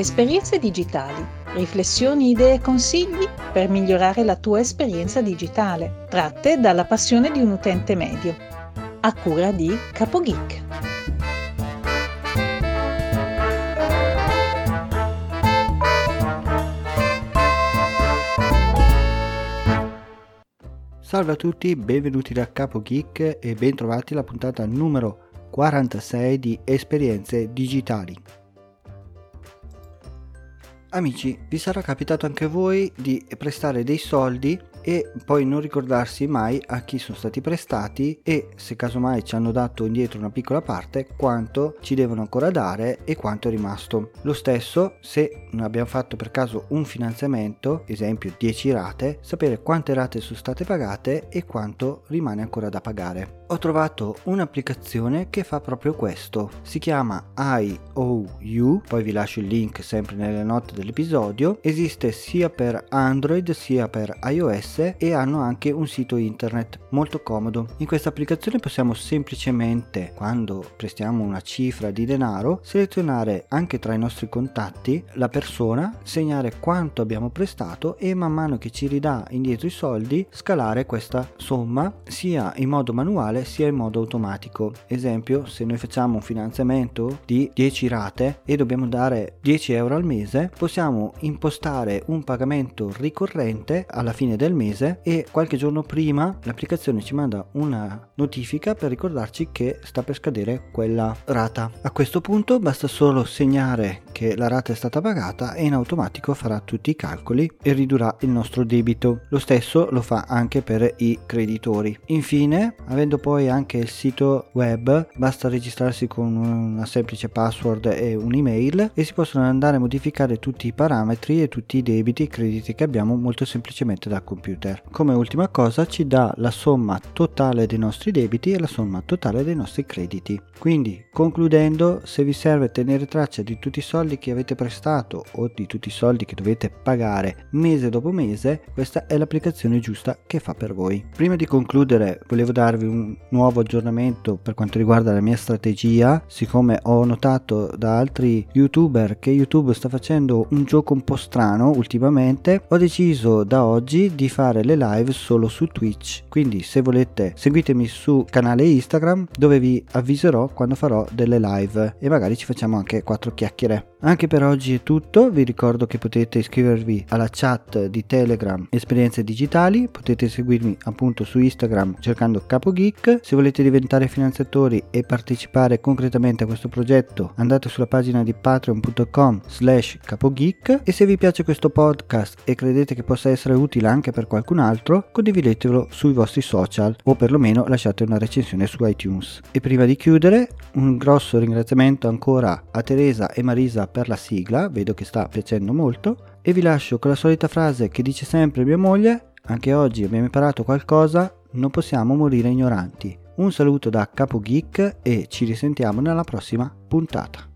Esperienze digitali, riflessioni, idee e consigli per migliorare la tua esperienza digitale, tratte dalla passione di un utente medio. A cura di CapoGeek. Salve a tutti, benvenuti da Capo Geek e bentrovati alla puntata numero 46 di Esperienze Digitali. Amici, vi sarà capitato anche a voi di prestare dei soldi e poi non ricordarsi mai a chi sono stati prestati e se casomai ci hanno dato indietro una piccola parte quanto ci devono ancora dare e quanto è rimasto. Lo stesso se non abbiamo fatto per caso un finanziamento, esempio 10 rate, sapere quante rate sono state pagate e quanto rimane ancora da pagare. Ho trovato un'applicazione che fa proprio questo, si chiama IOU, poi vi lascio il link sempre nelle note dell'episodio, esiste sia per Android sia per iOS iOS e hanno anche un sito internet molto comodo. In questa applicazione possiamo semplicemente, quando prestiamo una cifra di denaro, selezionare anche tra i nostri contatti la persona, segnare quanto abbiamo prestato e man mano che ci ridà indietro i soldi scalare questa somma sia in modo manuale sia in modo automatico. Esempio, se noi facciamo un finanziamento di 10 rate e dobbiamo dare 10 euro al mese, possiamo impostare un pagamento ricorrente alla fine del mese mese e qualche giorno prima l'applicazione ci manda una notifica per ricordarci che sta per scadere quella rata. A questo punto basta solo segnare che la rata è stata pagata e in automatico farà tutti i calcoli e ridurrà il nostro debito. Lo stesso lo fa anche per i creditori. Infine, avendo poi anche il sito web, basta registrarsi con una semplice password e un'email e si possono andare a modificare tutti i parametri e tutti i debiti e crediti che abbiamo molto semplicemente dal computer. Come ultima cosa ci dà la somma totale dei nostri debiti e la somma totale dei nostri crediti. Quindi, concludendo, se vi serve tenere traccia di tutti i soldi che avete prestato o di tutti i soldi che dovete pagare mese dopo mese, questa è l'applicazione giusta che fa per voi. Prima di concludere, volevo darvi un nuovo aggiornamento per quanto riguarda la mia strategia, siccome ho notato da altri youtuber che YouTube sta facendo un gioco un po' strano ultimamente, ho deciso da oggi di fare le live solo su Twitch. Quindi se volete seguitemi su canale Instagram dove vi avviserò quando farò delle live e magari ci facciamo anche quattro chiacchiere. Anche per oggi è tutto, vi ricordo che potete iscrivervi alla chat di Telegram Esperienze Digitali, potete seguirmi appunto su Instagram cercando Capo Geek, se volete diventare finanziatori e partecipare concretamente a questo progetto andate sulla pagina di patreon.com slash capogeek e se vi piace questo podcast e credete che possa essere utile anche per qualcun altro condividetelo sui vostri social o perlomeno lasciate una recensione su iTunes. E prima di chiudere un grosso ringraziamento ancora a Teresa e Marisa per la sigla, vedo che sta piacendo molto, e vi lascio con la solita frase che dice sempre mia moglie, anche oggi abbiamo imparato qualcosa, non possiamo morire ignoranti. Un saluto da Capo Geek e ci risentiamo nella prossima puntata.